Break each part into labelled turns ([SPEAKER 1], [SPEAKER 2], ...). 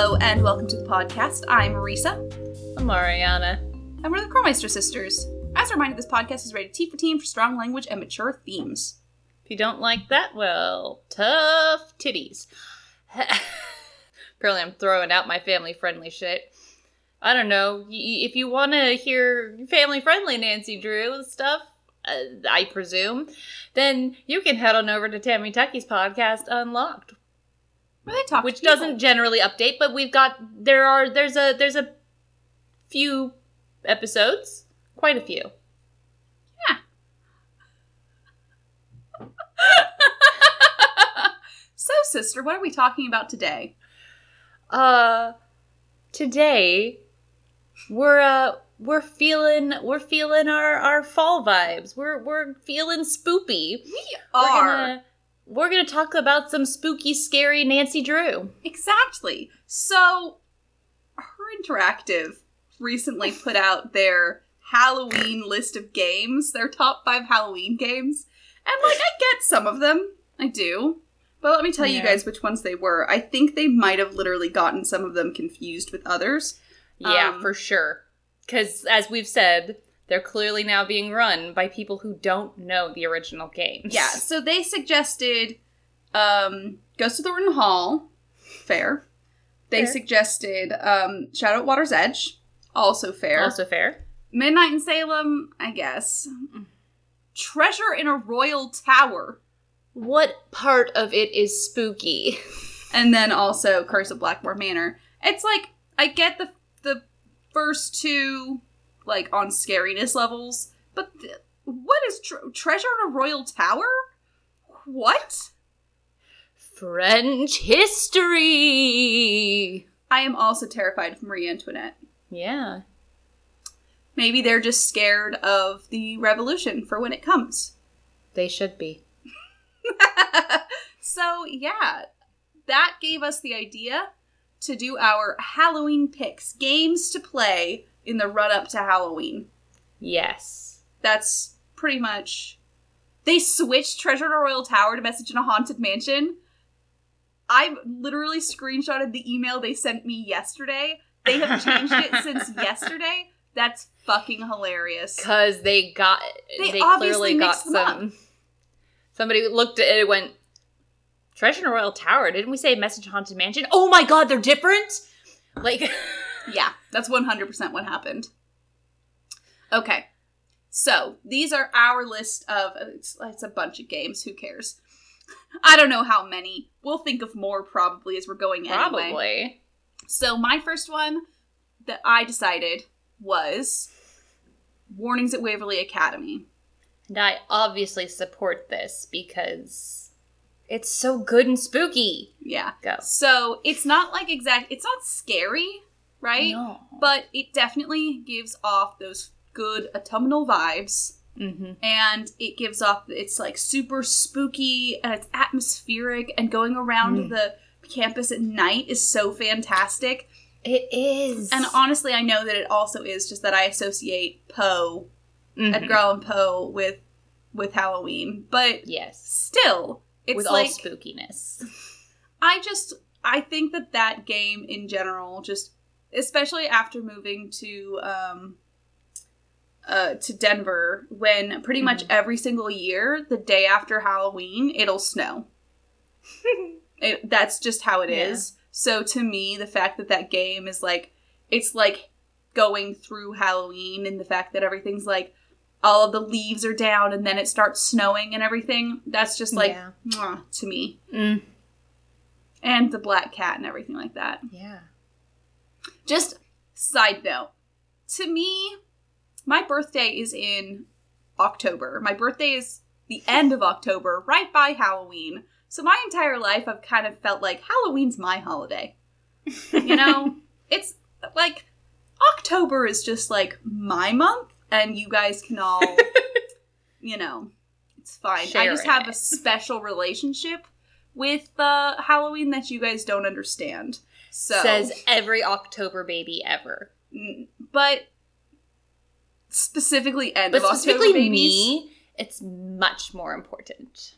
[SPEAKER 1] Hello and welcome to the podcast. I'm Marisa,
[SPEAKER 2] I'm Mariana.
[SPEAKER 1] and we're the Crowmeister sisters. As a reminder, this podcast is rated T for teen for strong language and mature themes.
[SPEAKER 2] If you don't like that, well, tough titties. Apparently, I'm throwing out my family friendly shit. I don't know. If you want to hear family friendly Nancy Drew stuff, uh, I presume, then you can head on over to Tammy Tucky's podcast, Unlocked,
[SPEAKER 1] Talk,
[SPEAKER 2] which
[SPEAKER 1] people.
[SPEAKER 2] doesn't generally update, but we've got there are there's a there's a few episodes, quite a few. Yeah.
[SPEAKER 1] so, sister, what are we talking about today?
[SPEAKER 2] Uh today we're uh we're feeling we're feeling our our fall vibes. We're we're feeling spoopy.
[SPEAKER 1] We
[SPEAKER 2] We're
[SPEAKER 1] are
[SPEAKER 2] gonna we're gonna talk about some spooky, scary Nancy Drew.
[SPEAKER 1] exactly. So, her interactive recently put out their Halloween list of games, their top five Halloween games, and like I get some of them, I do. But let me tell you guys which ones they were. I think they might have literally gotten some of them confused with others.
[SPEAKER 2] Yeah,
[SPEAKER 1] Um,
[SPEAKER 2] for sure. Because as we've said, they're clearly now being run by people who don't know the original games.
[SPEAKER 1] Yeah, so they suggested um, Ghost of Thornton Hall. Fair. They
[SPEAKER 2] Fair.
[SPEAKER 1] suggested um, Shadow at Water's Edge. Also fair.
[SPEAKER 2] Also fair.
[SPEAKER 1] Midnight in Salem, I guess. Treasure in a Royal Tower.
[SPEAKER 2] What part of it is spooky?
[SPEAKER 1] And then also Curse of Blackmore Manor. It's like, I get the the first two, like, on scariness levels, but th- what is tre- Treasure in a Royal Tower? What?
[SPEAKER 2] French history.
[SPEAKER 1] I am also terrified of Marie Antoinette.
[SPEAKER 2] Yeah.
[SPEAKER 1] Maybe they're just scared of the revolution for when it comes.
[SPEAKER 2] They should be.
[SPEAKER 1] so, yeah, that gave us the idea to do our Halloween picks, games to play in the run up to Halloween.
[SPEAKER 2] Yes.
[SPEAKER 1] That's pretty much. They switched Treasure in a Royal Tower to Message in a Haunted Mansion. I literally screenshotted the email they sent me yesterday. They have changed it since yesterday. That's fucking hilarious.
[SPEAKER 2] Cause they got
[SPEAKER 1] They
[SPEAKER 2] they,
[SPEAKER 1] obviously
[SPEAKER 2] clearly got
[SPEAKER 1] them up.
[SPEAKER 2] some somebody looked at it and went Treasure in a Royal Tower, didn't we say Message Haunted Mansion? Oh my god, they're different? Like
[SPEAKER 1] Yeah, that's 100% what happened. Okay. So, these are our list of it's, it's a bunch of games, who cares? I don't know how many. We'll think of more probably as we're going anyway.
[SPEAKER 2] probably.
[SPEAKER 1] So, my first one that I decided was Warnings at Waverly Academy.
[SPEAKER 2] And I obviously support this because it's so good and spooky.
[SPEAKER 1] Yeah.
[SPEAKER 2] Go.
[SPEAKER 1] So, it's not like exact it's not scary, right?
[SPEAKER 2] No.
[SPEAKER 1] But it definitely gives off those good autumnal vibes.
[SPEAKER 2] Mm-hmm.
[SPEAKER 1] and it gives off it's like super spooky and it's atmospheric and going around
[SPEAKER 2] Mm.
[SPEAKER 1] the campus at night is so fantastic
[SPEAKER 2] It is.
[SPEAKER 1] and honestly i know that it also is just that i associate poe
[SPEAKER 2] Mhm.
[SPEAKER 1] edgar allan poe with with halloween but
[SPEAKER 2] Yes.
[SPEAKER 1] still it's
[SPEAKER 2] With
[SPEAKER 1] like
[SPEAKER 2] all spookiness.
[SPEAKER 1] i just i think that that game in general just especially after moving to um uh, to Denver when pretty much
[SPEAKER 2] Mhm.
[SPEAKER 1] every single year, the day after Halloween, it'll snow. It, that's just how it is.
[SPEAKER 2] Yeah.
[SPEAKER 1] So to me, the fact that that game is like, it's like going through Halloween and the fact that everything's like, all of the leaves are down and then it starts snowing and everything, that's just like,
[SPEAKER 2] Yeah.
[SPEAKER 1] to me.
[SPEAKER 2] Mm.
[SPEAKER 1] And the black cat and everything like that.
[SPEAKER 2] Yeah.
[SPEAKER 1] Just side note, to me, my birthday is in October. My birthday is the end of October, right by Halloween. So my entire life, I've kind of felt like Halloween's my holiday. You know, it's like October is just like my month, and you guys can all, you know, it's fine. I just have a special relationship with uh, Halloween that you guys don't understand. So
[SPEAKER 2] Says every October baby ever.
[SPEAKER 1] But specifically end
[SPEAKER 2] But
[SPEAKER 1] of October
[SPEAKER 2] specifically
[SPEAKER 1] babies.
[SPEAKER 2] me, it's much more important.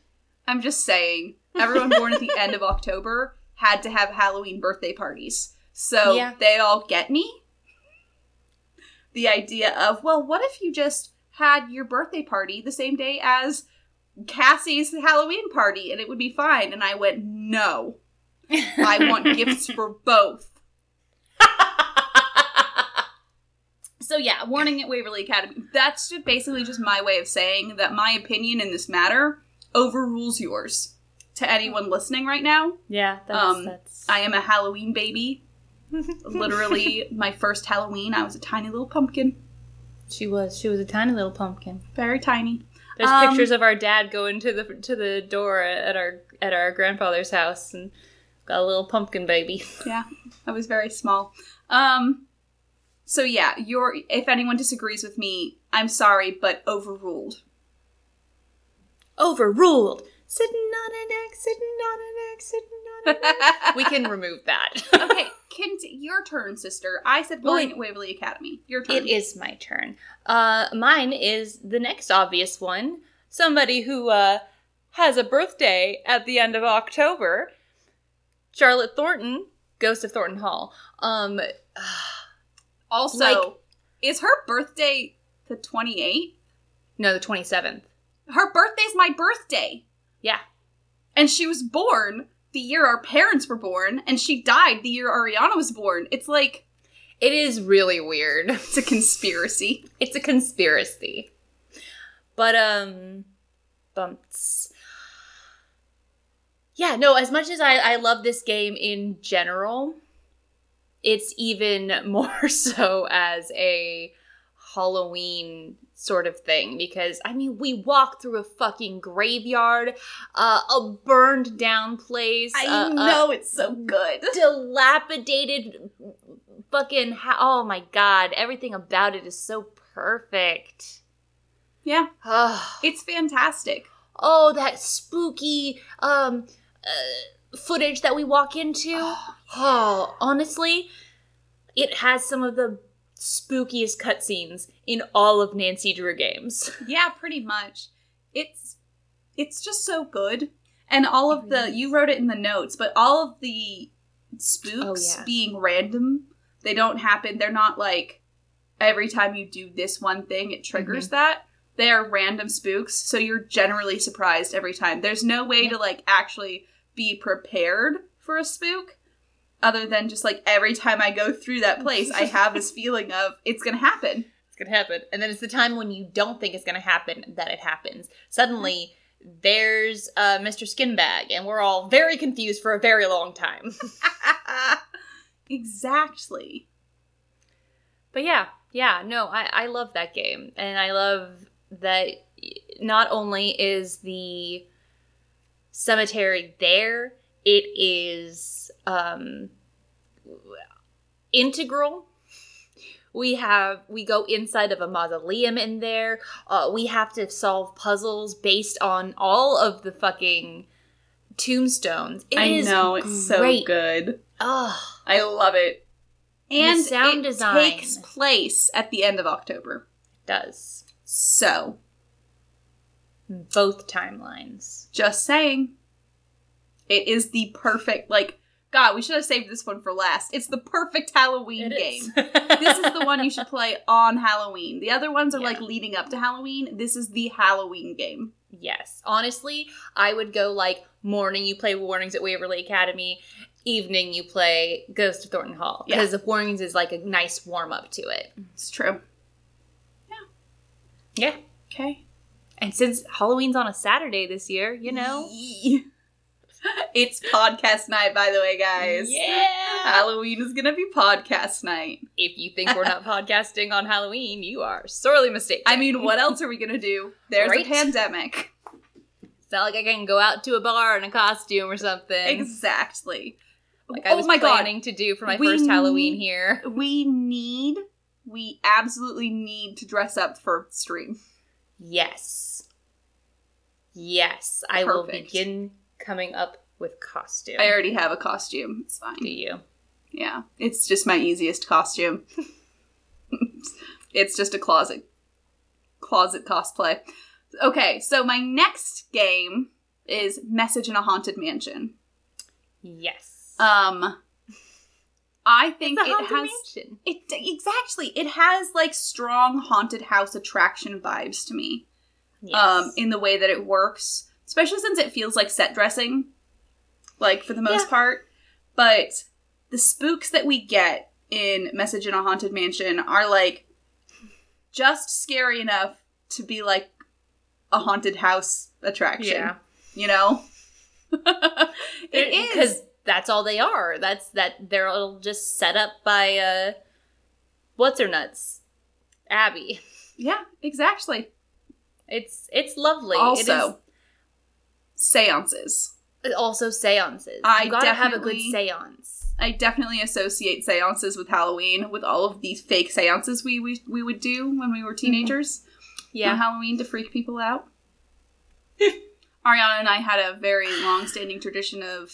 [SPEAKER 1] I'm just saying, everyone born at the end of October had to have Halloween birthday parties. So
[SPEAKER 2] Yeah.
[SPEAKER 1] they all get me. The idea of, well, what if you just had your birthday party the same day as Cassie's Halloween party and it would be fine? And I went, no. I want gifts for both. So yeah, warning at Waverly Academy. That's just basically just my way of saying that my opinion in this matter overrules yours. To anyone listening right now,
[SPEAKER 2] yeah, that's,
[SPEAKER 1] Um,
[SPEAKER 2] that's
[SPEAKER 1] I am a Halloween baby. Literally, my first Halloween, I was a tiny little pumpkin,
[SPEAKER 2] she was she was a tiny little pumpkin.
[SPEAKER 1] very tiny.
[SPEAKER 2] There's
[SPEAKER 1] Um,
[SPEAKER 2] pictures of our dad going to the to the door at our at our grandfather's house and got a little pumpkin baby.
[SPEAKER 1] Yeah, I was very small. Um, so yeah, you're. If anyone disagrees with me, I'm sorry, but overruled.
[SPEAKER 2] Overruled. Sitting on an egg, sitting on an egg, sitting on an egg. we can remove that.
[SPEAKER 1] okay, Kent, your turn, sister. I said warning at Waverly Academy. Your turn.
[SPEAKER 2] It is my turn. Uh, mine is the next obvious one. Somebody who uh, has a birthday at the end of October. Charlotte Thornton, Ghost of Thornton Hall. Um,
[SPEAKER 1] Also,
[SPEAKER 2] Like-
[SPEAKER 1] is her birthday the 28th?
[SPEAKER 2] no, the twenty seventh.
[SPEAKER 1] Her birthday's my birthday.
[SPEAKER 2] Yeah,
[SPEAKER 1] And she was born the year our parents were born, and she died the year Ariana was born. It's like,
[SPEAKER 2] it is really weird.
[SPEAKER 1] it's a conspiracy.
[SPEAKER 2] It's a conspiracy. But um bumps. Yeah, no, as much as I, I love this game in general, it's even more so as a Halloween sort of thing because I mean we walk through a fucking graveyard, uh, a burned down place,
[SPEAKER 1] I
[SPEAKER 2] uh,
[SPEAKER 1] know it's so good.
[SPEAKER 2] dilapidated fucking ha- oh my god everything about it is so perfect
[SPEAKER 1] Yeah, it's fantastic.
[SPEAKER 2] oh that spooky um uh, footage that we walk into oh honestly it has some of the spookiest cutscenes in all of nancy drew games
[SPEAKER 1] Yeah, pretty much. It's it's just so good. And all of the you wrote it in the notes, but all of the spooks
[SPEAKER 2] Oh, yeah.
[SPEAKER 1] being random, they don't happen. They're not like every time you do this one thing it triggers
[SPEAKER 2] Mm-hmm.
[SPEAKER 1] that. They are random spooks, so you're generally surprised every time. There's no way
[SPEAKER 2] Yeah.
[SPEAKER 1] to like actually be prepared for a spook other than just like every time I go through that place, I have this feeling of it's going to happen.
[SPEAKER 2] it's gonna happen and then it's the time when you don't think it's gonna happen that it happens suddenly there's uh, mr skinbag and we're all very confused for a very long time
[SPEAKER 1] exactly.
[SPEAKER 2] But yeah, yeah, no, I, I love that game. And I love that not only is the cemetery there, it is um, integral. We have we go inside of a mausoleum in there. Uh, we have to solve puzzles based on all of the fucking tombstones. It
[SPEAKER 1] I know it's
[SPEAKER 2] great.
[SPEAKER 1] so good.
[SPEAKER 2] Oh,
[SPEAKER 1] I love it. And
[SPEAKER 2] The sound
[SPEAKER 1] it
[SPEAKER 2] design.
[SPEAKER 1] takes place at the end of October.
[SPEAKER 2] it does
[SPEAKER 1] So,
[SPEAKER 2] both timelines.
[SPEAKER 1] just saying. It is the perfect like God, we should have saved this one for last. It's the perfect Halloween
[SPEAKER 2] It
[SPEAKER 1] game.
[SPEAKER 2] is.
[SPEAKER 1] this is the one you should play on Halloween. The other ones are
[SPEAKER 2] Yeah.
[SPEAKER 1] like leading up to Halloween. This is the Halloween game.
[SPEAKER 2] Yes. Honestly, I would go like morning you play Warnings at Waverly Academy, evening you play Ghost of Thornton Hall.
[SPEAKER 1] Yeah.
[SPEAKER 2] Because the Warnings is like a nice warm up to it.
[SPEAKER 1] It's true.
[SPEAKER 2] Yeah.
[SPEAKER 1] Okay.
[SPEAKER 2] And since Halloween's on a Saturday this year, you know.
[SPEAKER 1] It's podcast night, by the way, guys.
[SPEAKER 2] Yeah.
[SPEAKER 1] Halloween is gonna be podcast night.
[SPEAKER 2] If you think we're not podcasting on Halloween, you are sorely mistaken.
[SPEAKER 1] I mean, what else are we gonna do? There's
[SPEAKER 2] Right?
[SPEAKER 1] a pandemic.
[SPEAKER 2] It's not like I can go out to a bar in a costume or something.
[SPEAKER 1] Exactly.
[SPEAKER 2] Like I oh was
[SPEAKER 1] oh my
[SPEAKER 2] planning to do for my
[SPEAKER 1] We
[SPEAKER 2] first Halloween here.
[SPEAKER 1] We need we absolutely need to dress up for stream.
[SPEAKER 2] Yes. Yes. I will begin coming up with costume.
[SPEAKER 1] I already have a costume. It's fine.
[SPEAKER 2] Do you?
[SPEAKER 1] Yeah. It's just my easiest costume. it's just a closet closet cosplay. Okay, so my next game is Message in a Haunted Mansion.
[SPEAKER 2] Yes.
[SPEAKER 1] Um I think
[SPEAKER 2] It's a
[SPEAKER 1] it has
[SPEAKER 2] mansion.
[SPEAKER 1] it exactly. It has like strong haunted house attraction vibes to me. Um, in the way that it works, especially since it feels like set dressing, like for the most
[SPEAKER 2] Yeah.
[SPEAKER 1] part. But the spooks that we get in Message in a Haunted Mansion are like just scary enough to be like a haunted house attraction.
[SPEAKER 2] yeah.
[SPEAKER 1] You know? it is.
[SPEAKER 2] That's all they are. That's that they're all just set up by uh, what's her nuts, Abby.
[SPEAKER 1] Yeah, exactly.
[SPEAKER 2] It's it's lovely.
[SPEAKER 1] Also, seances.
[SPEAKER 2] also seances.
[SPEAKER 1] I
[SPEAKER 2] you gotta have a good seance.
[SPEAKER 1] I definitely associate seances with Halloween, with all of these fake seances we we, we would do when we were teenagers on
[SPEAKER 2] Yeah,
[SPEAKER 1] Halloween to freak people out. Ariana and I had a very long-standing tradition of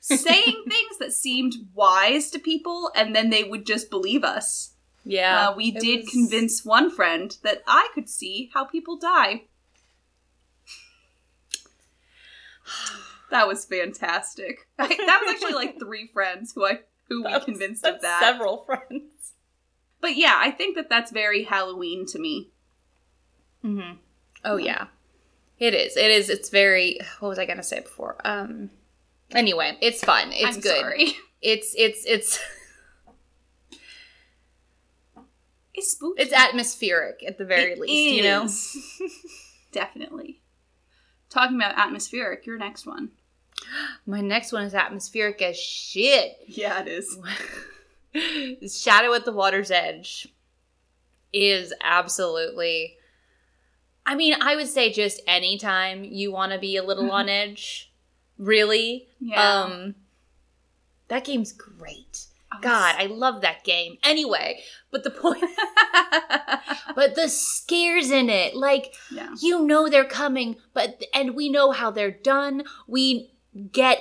[SPEAKER 1] saying things that seemed wise to people, and then they would just believe us.
[SPEAKER 2] yeah.
[SPEAKER 1] uh, we did
[SPEAKER 2] was-
[SPEAKER 1] convince one friend that I could see how people die. that was fantastic. I, that was actually like three friends who I who we
[SPEAKER 2] That's-
[SPEAKER 1] convinced of that.
[SPEAKER 2] Several friends.
[SPEAKER 1] But yeah, I think that that's very Halloween to me.
[SPEAKER 2] Mm-hmm. Oh yeah, it is. It is. It's very. What was I gonna say before? Um. Anyway, it's fun. It's
[SPEAKER 1] I'm
[SPEAKER 2] good.
[SPEAKER 1] Sorry.
[SPEAKER 2] It's it's it's
[SPEAKER 1] It's spooky.
[SPEAKER 2] it's atmospheric at the very
[SPEAKER 1] It
[SPEAKER 2] least. You know.
[SPEAKER 1] Definitely. Talking about atmospheric, your next one.
[SPEAKER 2] My next one is atmospheric as shit.
[SPEAKER 1] Yeah, it is.
[SPEAKER 2] Shadow at the Water's Edge is absolutely. I mean, I would say just anytime you want to be a little mm-hmm. on edge, really.
[SPEAKER 1] Yeah.
[SPEAKER 2] Um, that game's great.
[SPEAKER 1] Oh,
[SPEAKER 2] God, I love that game. Anyway, but the point, but the scares in it, like
[SPEAKER 1] yeah.
[SPEAKER 2] you know they're coming, but and we know how they're done. We get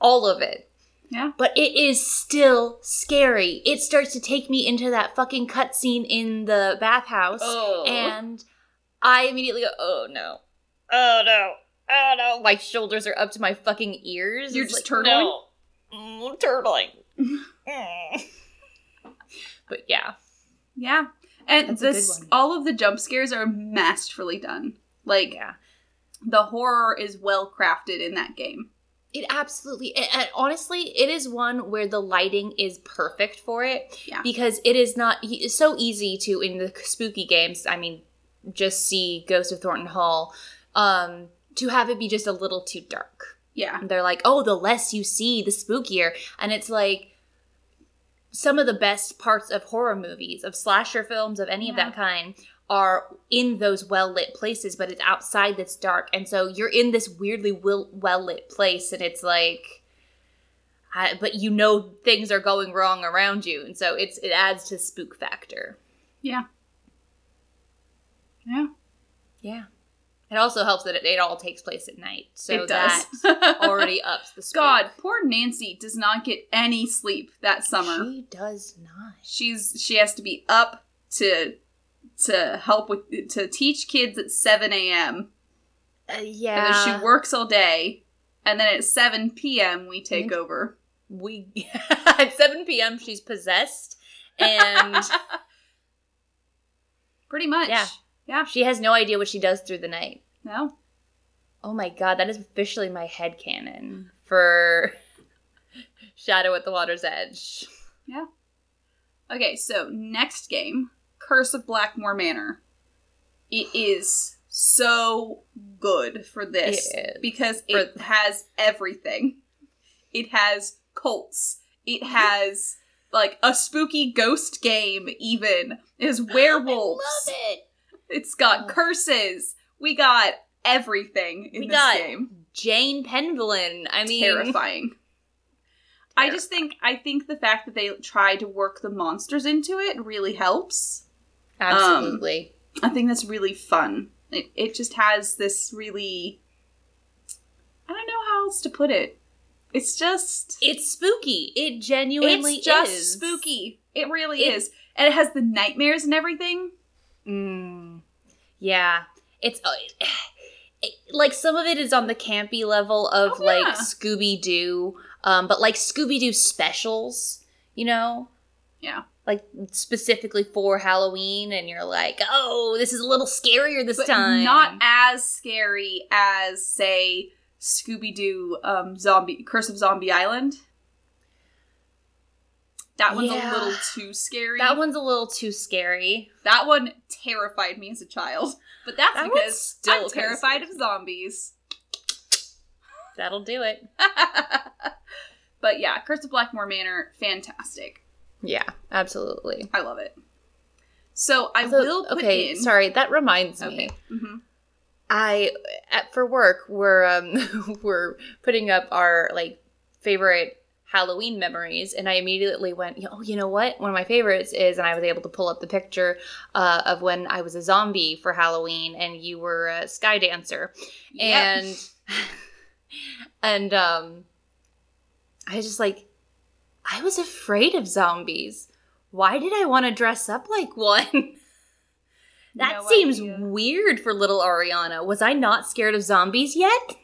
[SPEAKER 2] all of it.
[SPEAKER 1] Yeah.
[SPEAKER 2] But it is still scary. It starts to take me into that fucking cutscene in the bathhouse,
[SPEAKER 1] Oh.
[SPEAKER 2] and I immediately go, "Oh no, oh no, oh no!" My shoulders are up to my fucking ears.
[SPEAKER 1] You're
[SPEAKER 2] It's
[SPEAKER 1] just
[SPEAKER 2] like,
[SPEAKER 1] turtling?
[SPEAKER 2] No. Mm, turtling. Mm. but yeah,
[SPEAKER 1] Yeah. And
[SPEAKER 2] That's
[SPEAKER 1] this all of the jump scares are masterfully done. Like
[SPEAKER 2] yeah.
[SPEAKER 1] the horror is well crafted in that game.
[SPEAKER 2] It absolutely, and, and honestly, it is one where the lighting is perfect for it.
[SPEAKER 1] Yeah.
[SPEAKER 2] Because it is not it's so easy to in the spooky games. I mean, just see Ghost of Thornton Hall, um, to have it be just a little too dark.
[SPEAKER 1] Yeah.
[SPEAKER 2] They're like, oh, the less you see, the spookier, and it's like some of the best parts of horror movies, of slasher films, of any of that kind. Are in those well lit places, but it's outside that's dark, and so you're in this weirdly well lit place, and it's like, I, but you know things are going wrong around you, and so it's it adds to spook factor.
[SPEAKER 1] Yeah. Yeah.
[SPEAKER 2] Yeah, it also helps that it, it all takes place at night, so
[SPEAKER 1] it does.
[SPEAKER 2] that already ups the spook.
[SPEAKER 1] God, poor Nancy does not get any sleep that summer.
[SPEAKER 2] she does not.
[SPEAKER 1] She's she has to be up to to help with to teach kids at seven a.m.
[SPEAKER 2] Uh,
[SPEAKER 1] and
[SPEAKER 2] yeah,
[SPEAKER 1] then she works all day, and then at seven p.m. we take over.
[SPEAKER 2] we at 7 p.m. she's possessed, and
[SPEAKER 1] Pretty much.
[SPEAKER 2] Yeah.
[SPEAKER 1] Yeah.
[SPEAKER 2] she has no idea what she does through the night.
[SPEAKER 1] No.
[SPEAKER 2] Oh my god, that is officially my head canon mm. for Shadow at the Water's Edge. Yeah.
[SPEAKER 1] Okay, so next game, Curse of Blackmore Manor. It is so good for this
[SPEAKER 2] It
[SPEAKER 1] because
[SPEAKER 2] For-
[SPEAKER 1] it has everything. It has cults. It has like a spooky ghost game even. It has werewolves.
[SPEAKER 2] I love it.
[SPEAKER 1] It's got
[SPEAKER 2] Oh.
[SPEAKER 1] curses. We got everything in
[SPEAKER 2] We
[SPEAKER 1] this
[SPEAKER 2] got
[SPEAKER 1] game.
[SPEAKER 2] Jane Penvellyn. I mean,
[SPEAKER 1] Terrifying. I just think I think the fact that they try to work the monsters into it really helps.
[SPEAKER 2] Um, absolutely.
[SPEAKER 1] I think that's really fun. It it just has this really I don't know how else to put it. It's just
[SPEAKER 2] it's spooky. It genuinely
[SPEAKER 1] it's just
[SPEAKER 2] is
[SPEAKER 1] spooky. It really
[SPEAKER 2] It-
[SPEAKER 1] is. And it has the nightmares and everything.
[SPEAKER 2] Mm, yeah, it's uh, it- like some of it is on the campy level of
[SPEAKER 1] Oh,
[SPEAKER 2] like
[SPEAKER 1] yeah.
[SPEAKER 2] Scooby Doo, um, but like Scooby Doo specials. you know?
[SPEAKER 1] Yeah.
[SPEAKER 2] Like specifically for Halloween, and you're like, oh, this is a little scarier this
[SPEAKER 1] but
[SPEAKER 2] time.
[SPEAKER 1] not as scary as say Scooby Doo um, Zombie Curse of Zombie Island. That one's
[SPEAKER 2] Yeah.
[SPEAKER 1] a little too scary.
[SPEAKER 2] that one's a little too scary.
[SPEAKER 1] That one terrified me as a child. But that's
[SPEAKER 2] That
[SPEAKER 1] because
[SPEAKER 2] still
[SPEAKER 1] I'm terrified of zombies.
[SPEAKER 2] That'll do it.
[SPEAKER 1] but yeah, Curse of Blackmore Manor, fantastic.
[SPEAKER 2] Yeah, absolutely.
[SPEAKER 1] I love it. So I
[SPEAKER 2] Although-
[SPEAKER 1] will put
[SPEAKER 2] okay,
[SPEAKER 1] in.
[SPEAKER 2] sorry, that reminds
[SPEAKER 1] Okay.
[SPEAKER 2] me.
[SPEAKER 1] hmm
[SPEAKER 2] I at for work we're um we're putting up our like favorite Halloween memories, and I immediately went, oh, you know what? One of my favorites is, and I was able to pull up the picture uh, of when I was a zombie for Halloween, and you were a sky dancer, and and um, I was just like, I was afraid of zombies. Why did I want to dress up like one? That
[SPEAKER 1] No
[SPEAKER 2] seems
[SPEAKER 1] idea.
[SPEAKER 2] weird for little Ariana. Was I not scared of zombies yet?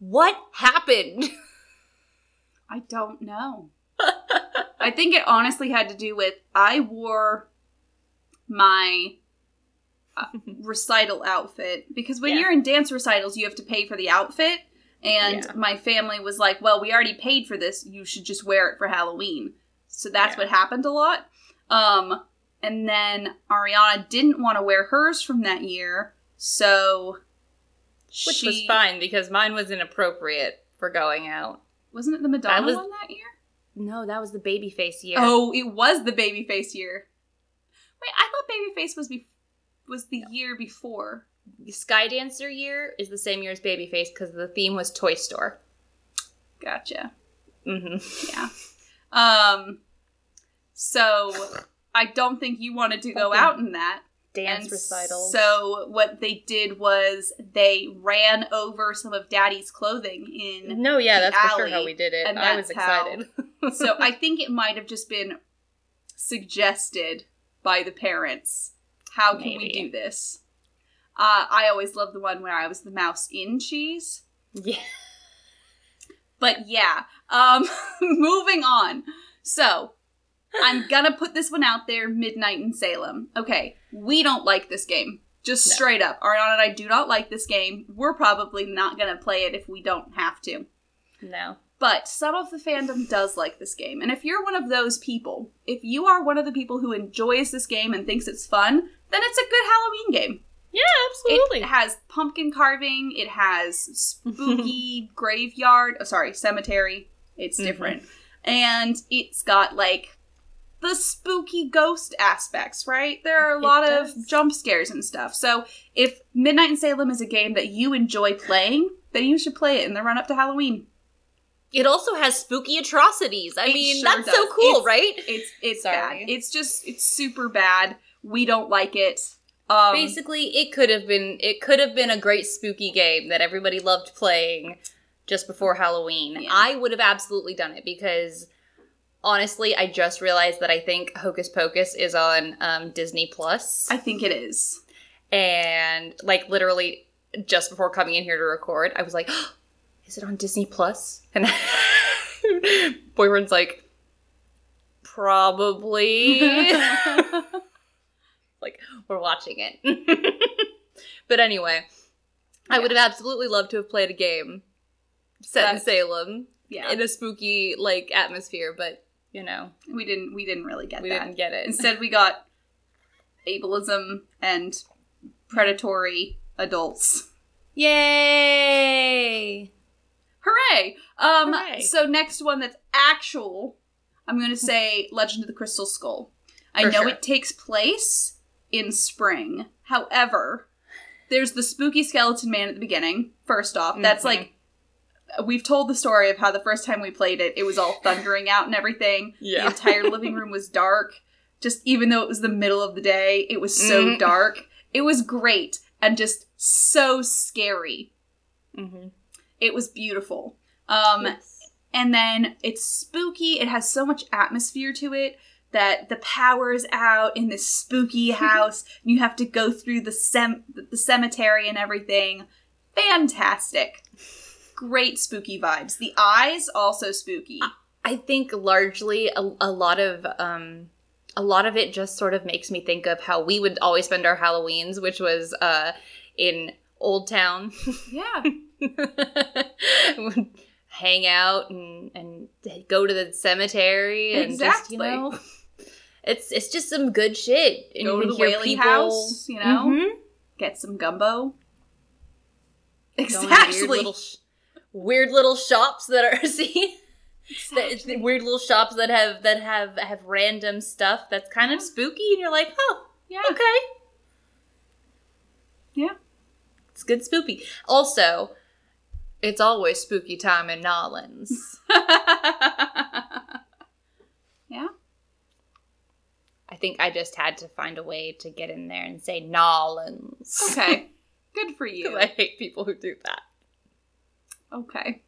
[SPEAKER 2] What happened?
[SPEAKER 1] I don't know. I think it honestly had to do with I wore my uh, recital outfit because when
[SPEAKER 2] Yeah.
[SPEAKER 1] you're in dance recitals, you have to pay for the outfit. And
[SPEAKER 2] Yeah.
[SPEAKER 1] my family was like, "Well, we already paid for this. You should just wear it for Halloween." So that's
[SPEAKER 2] Yeah.
[SPEAKER 1] what happened a lot. Um, and then Ariana didn't want to wear hers from that year, so
[SPEAKER 2] Which
[SPEAKER 1] she,
[SPEAKER 2] was fine because mine was inappropriate for going out.
[SPEAKER 1] Wasn't it the Madonna
[SPEAKER 2] was-
[SPEAKER 1] one that year?
[SPEAKER 2] No, that was the baby face year.
[SPEAKER 1] Oh, it was the Babyface year. Wait, I thought Babyface was be- was the year before.
[SPEAKER 2] Sky Dancer year is the same year as Babyface because the theme was Toy Store.
[SPEAKER 1] Gotcha.
[SPEAKER 2] Mm-hmm.
[SPEAKER 1] Yeah. Um. So I don't think you wanted to go out in that.
[SPEAKER 2] Dance
[SPEAKER 1] And
[SPEAKER 2] recitals.
[SPEAKER 1] So what they did was they ran over some of Daddy's clothing in.
[SPEAKER 2] no, yeah, that's for sure how we did it.
[SPEAKER 1] and
[SPEAKER 2] I was
[SPEAKER 1] that's how-
[SPEAKER 2] excited.
[SPEAKER 1] so I think it might have just been suggested by the parents. How can we do this? Uh, I always loved the one where I was the mouse in cheese.
[SPEAKER 2] yeah.
[SPEAKER 1] But yeah, um, moving on. So, I'm gonna put this one out there Midnight in Salem. Okay, we don't like this game. Just
[SPEAKER 2] No.
[SPEAKER 1] straight up. Ariana and I do not like this game. We're probably not gonna play it if we don't have to.
[SPEAKER 2] No.
[SPEAKER 1] But some of the fandom does like this game. And if you're one of those people, if you are one of the people who enjoys this game and thinks it's fun, then it's a good Halloween game.
[SPEAKER 2] Yeah, absolutely.
[SPEAKER 1] It has pumpkin carving. It has spooky graveyard. Oh, sorry, cemetery. It's
[SPEAKER 2] Mhm.
[SPEAKER 1] different, and it's got like the spooky ghost aspects. Right? There are a
[SPEAKER 2] It
[SPEAKER 1] lot
[SPEAKER 2] does.
[SPEAKER 1] of jump scares and stuff. So if Midnight in Salem is a game that you enjoy playing, then you should play it in the run up to Halloween.
[SPEAKER 2] It also has spooky atrocities. I
[SPEAKER 1] It
[SPEAKER 2] mean,
[SPEAKER 1] sure
[SPEAKER 2] that's so cool,
[SPEAKER 1] It's-
[SPEAKER 2] right?
[SPEAKER 1] It's it's
[SPEAKER 2] Sorry.
[SPEAKER 1] bad. It's just it's super bad. We don't like it. Um,
[SPEAKER 2] Basically, it could have been it could have been a great spooky game that everybody loved playing just before Halloween.
[SPEAKER 1] Yeah.
[SPEAKER 2] I would have absolutely done it because honestly, I just realized that I think Hocus Pocus is on um, Disney Plus,
[SPEAKER 1] I think it is.
[SPEAKER 2] and like literally just before coming in here to record, I was like, "Is it on Disney Plus?" And boyfriend's like, "Probably." like we're watching it. but anyway, I would have absolutely loved to have played a game set in Salem
[SPEAKER 1] yeah,
[SPEAKER 2] in a spooky like atmosphere, but you know,
[SPEAKER 1] we didn't we didn't really get that.
[SPEAKER 2] we
[SPEAKER 1] that.
[SPEAKER 2] didn't get it.
[SPEAKER 1] Instead, we got ableism and predatory adults.
[SPEAKER 2] Yay!
[SPEAKER 1] Hooray! Um,
[SPEAKER 2] Hooray.
[SPEAKER 1] so next one that's actual, I'm to say Legend of the Crystal Skull. I
[SPEAKER 2] For
[SPEAKER 1] know
[SPEAKER 2] sure.
[SPEAKER 1] it takes place in spring. However, there's the spooky skeleton man at the beginning. First off, that's
[SPEAKER 2] Mhm.
[SPEAKER 1] like we've told the story of how the first time we played it, it was all thundering out and everything.
[SPEAKER 2] Yeah.
[SPEAKER 1] The entire living room was dark. Just even though it was the middle of the day, it was so
[SPEAKER 2] Mhm.
[SPEAKER 1] dark. It was great and just so scary.
[SPEAKER 2] Mm-hmm.
[SPEAKER 1] It was beautiful. Um, and then it's spooky. It has so much atmosphere to it that the power is out in this spooky house. and you have to go through the sem- the cemetery and everything. Fantastic. Great spooky vibes. The eyes also spooky.
[SPEAKER 2] I think largely a, a lot of um a lot of it just sort of makes me think of how we would always spend our Halloweens, which was uh in Old Town.
[SPEAKER 1] Yeah.
[SPEAKER 2] Hang out and and go to the cemetery and just you know it's it's just some good shit. And
[SPEAKER 1] Go to the Whaley
[SPEAKER 2] people-
[SPEAKER 1] House, you know?
[SPEAKER 2] Mhm.
[SPEAKER 1] Get some gumbo. Exactly.
[SPEAKER 2] Little, weird little shops that are see that, weird little shops that have that have have random stuff that's kind of spooky, and you're like, oh,
[SPEAKER 1] Yeah.
[SPEAKER 2] okay,
[SPEAKER 1] Yeah.
[SPEAKER 2] it's good spooky. Also, it's always spooky time in Nolans.
[SPEAKER 1] yeah.
[SPEAKER 2] I think I just had to find a way to get in there and say Nolans.
[SPEAKER 1] Okay. Good for you.
[SPEAKER 2] I hate people who do that.
[SPEAKER 1] Okay.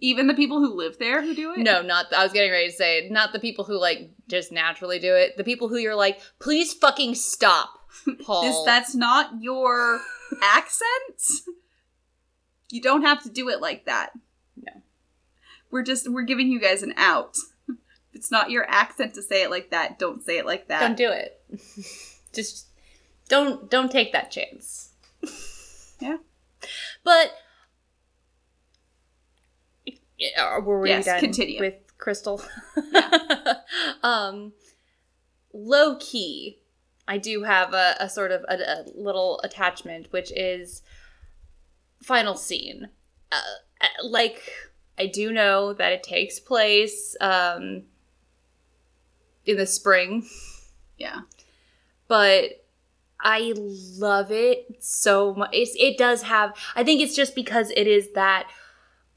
[SPEAKER 1] Even the people who live there who do it?
[SPEAKER 2] No, not. I was getting ready to say not the people who like just naturally do it. The people who you're like, please fucking stop, Paul.
[SPEAKER 1] This that's not your accent. You don't have to do it like that.
[SPEAKER 2] No.
[SPEAKER 1] We're just we're giving you guys an out. If it's not your accent to say it like that, don't say it like that.
[SPEAKER 2] don't do it. just don't don't take that chance.
[SPEAKER 1] Yeah.
[SPEAKER 2] But were we
[SPEAKER 1] Yes,
[SPEAKER 2] done
[SPEAKER 1] continue.
[SPEAKER 2] with Crystal? um, low key, I do have a, a sort of a, a little attachment, which is final scene. Uh, uh, like I do know that it takes place um, in the spring,
[SPEAKER 1] yeah.
[SPEAKER 2] but I love it so much. It's, it does have. I think it's just because it is that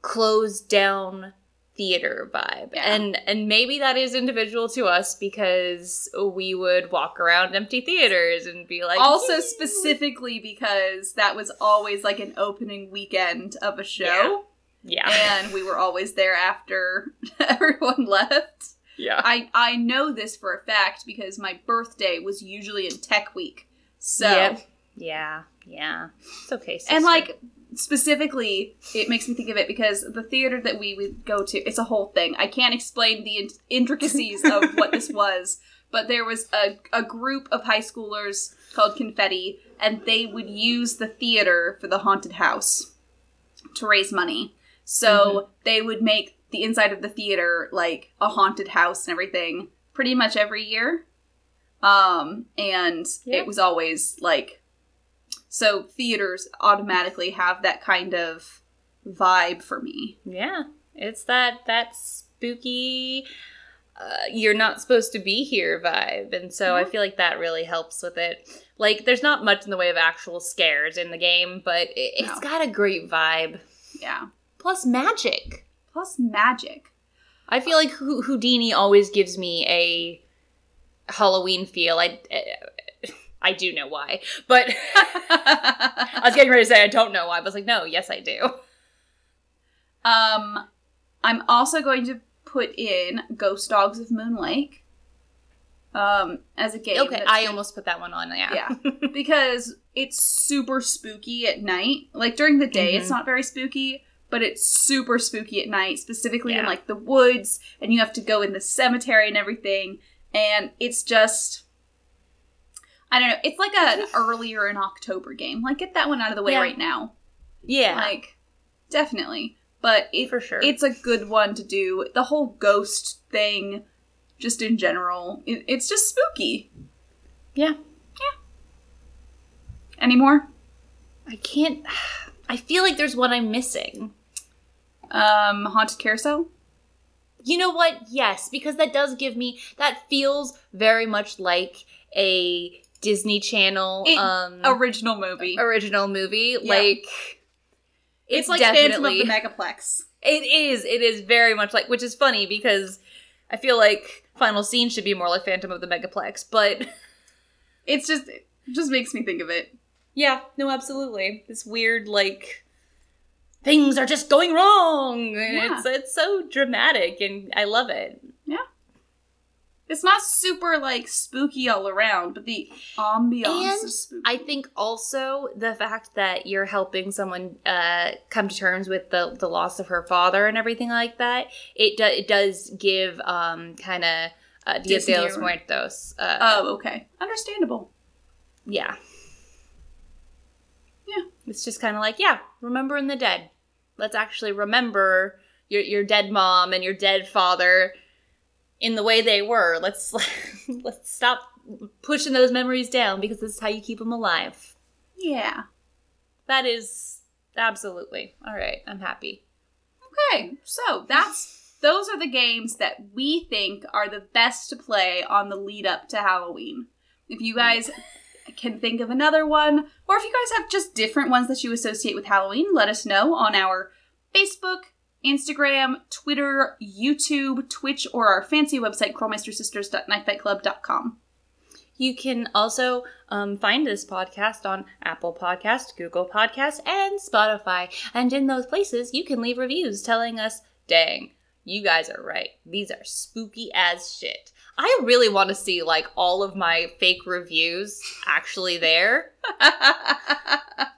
[SPEAKER 2] closed down theater vibe,
[SPEAKER 1] Yeah.
[SPEAKER 2] and and maybe that is individual to us because we would walk around empty theaters and be like,
[SPEAKER 1] also specifically because that was always like an opening weekend of a show
[SPEAKER 2] yeah,
[SPEAKER 1] and we were always there after everyone left.
[SPEAKER 2] yeah,
[SPEAKER 1] I I know this for a fact because my birthday was usually in Tech Week. So
[SPEAKER 2] Yep. Yeah, yeah. It's okay, sister.
[SPEAKER 1] and like specifically it makes me think of it because the theater that we would go to it's a whole thing. I can't explain the in- intricacies of what this was but there was a, a group of high schoolers called confetti and they would use the theater for the haunted house to raise money. So they would make the inside of the theater like a haunted house and everything pretty much every year. Um and it was always like so theaters automatically have that kind of vibe for me.
[SPEAKER 2] Yeah, it's that that spooky. Uh, you're not supposed to be here vibe, and so I feel like that really helps with it. Like, there's not much in the way of actual scares in the game, but it, it's
[SPEAKER 1] No.
[SPEAKER 2] got a great vibe.
[SPEAKER 1] Yeah.
[SPEAKER 2] Plus magic.
[SPEAKER 1] Plus magic.
[SPEAKER 2] I feel like Houdini always gives me a Halloween feel. I I do know why, but I was getting ready to say I don't know why, but I was like, no, yes, I do.
[SPEAKER 1] um I'm also going to put in Ghost Dogs of Moon Lake. Um as a game.
[SPEAKER 2] Okay, I almost put that one on. Yeah,
[SPEAKER 1] Yeah. because it's super spooky at night. Like during the day, it's
[SPEAKER 2] Mhm.
[SPEAKER 1] not very spooky, but it's super spooky at night, specifically in like the woods, and you have to go in the cemetery and everything. And it's just, I don't know. It's like an earlier in October game. Like get that one out of the way
[SPEAKER 2] Yeah.
[SPEAKER 1] right now.
[SPEAKER 2] yeah,
[SPEAKER 1] Like definitely, but it,
[SPEAKER 2] for sure.
[SPEAKER 1] it's a good one to do. The whole ghost thing, just in general, it, it's just spooky.
[SPEAKER 2] Yeah. Yeah.
[SPEAKER 1] Any more?
[SPEAKER 2] I can't. I feel like there's one I'm missing.
[SPEAKER 1] Um, haunted carousel.
[SPEAKER 2] You know what? Yes, because that does give me that feels very much like a Disney Channel
[SPEAKER 1] It-
[SPEAKER 2] um
[SPEAKER 1] original movie.
[SPEAKER 2] original movie. Like
[SPEAKER 1] it's,
[SPEAKER 2] it's,
[SPEAKER 1] like
[SPEAKER 2] definitely
[SPEAKER 1] Phantom of the Megaplex.
[SPEAKER 2] it is it is very much like which is funny because I feel like Final Scene should be more like Phantom of the Megaplex, but
[SPEAKER 1] It's just it just makes me think of it.
[SPEAKER 2] yeah, no, absolutely. This weird like things are just going wrong.
[SPEAKER 1] Yeah.
[SPEAKER 2] It's it's so dramatic and I love it.
[SPEAKER 1] It's not super like spooky all around, but the ambiance
[SPEAKER 2] And
[SPEAKER 1] is spooky.
[SPEAKER 2] I think also the fact that you're helping someone uh, come to terms with the, the loss of her father and everything like that, it, do, it does give um, kind of uh, Dia de los Muertos. Uh,
[SPEAKER 1] oh, okay. Understandable.
[SPEAKER 2] yeah.
[SPEAKER 1] Yeah.
[SPEAKER 2] It's just kind of like, yeah, remembering the dead. Let's actually remember your, your dead mom and your dead father in the way they were. Let's let's stop pushing those memories down because this is how you keep them alive.
[SPEAKER 1] Yeah.
[SPEAKER 2] That is absolutely all right. I'm happy.
[SPEAKER 1] Okay, so that's those are the games that we think are the best to play on the lead up to Halloween. If you mm. guys can think of another one, or if you guys have just different ones that you associate with Halloween, let us know on our Facebook, Instagram, Twitter, YouTube, Twitch, or our fancy website, crawlmeistersisters.knifefightclub.com.
[SPEAKER 2] You can also um, find this podcast on Apple Podcast, Google Podcast, and Spotify. And in those places, you can leave reviews telling us, "Dang, you guys are right. These are spooky as shit." I really want to see like all of my fake reviews actually there.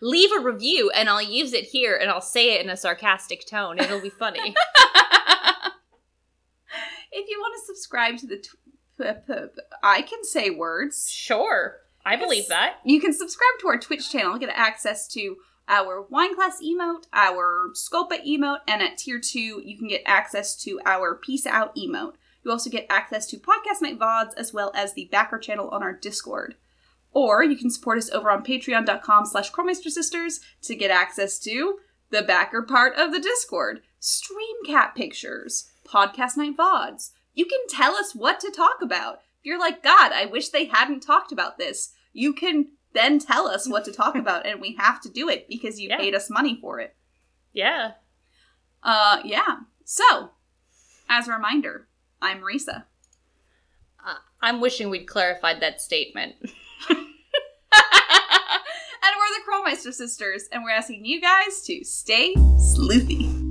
[SPEAKER 2] Leave a review, and I'll use it here, and I'll say it in a sarcastic tone. It'll be funny.
[SPEAKER 1] if you want to subscribe to the. Tw- p- p- I can say words.
[SPEAKER 2] sure, I believe that.
[SPEAKER 1] You can subscribe to our Twitch channel, get access to our wine class emote, our Sculpa emote, and at tier two, you can get access to our Peace Out emote. You also get access to Podcast Night VODs as well as the backer channel on our Discord. Or you can support us over on patreon.com slash Sisters to get access to the backer part of the Discord, stream cat pictures, Podcast Night VODs. You can tell us what to talk about. If you're like, God, I wish they hadn't talked about this, you can then tell us what to talk about, and we have to do it because you
[SPEAKER 2] Yeah.
[SPEAKER 1] paid us money for it.
[SPEAKER 2] Yeah.
[SPEAKER 1] Uh, yeah. So, as a reminder, I'm Risa.
[SPEAKER 2] Uh, I'm wishing we'd clarified that statement.
[SPEAKER 1] and we're the Krollmeister sisters, and we're asking you guys to stay sleuthy.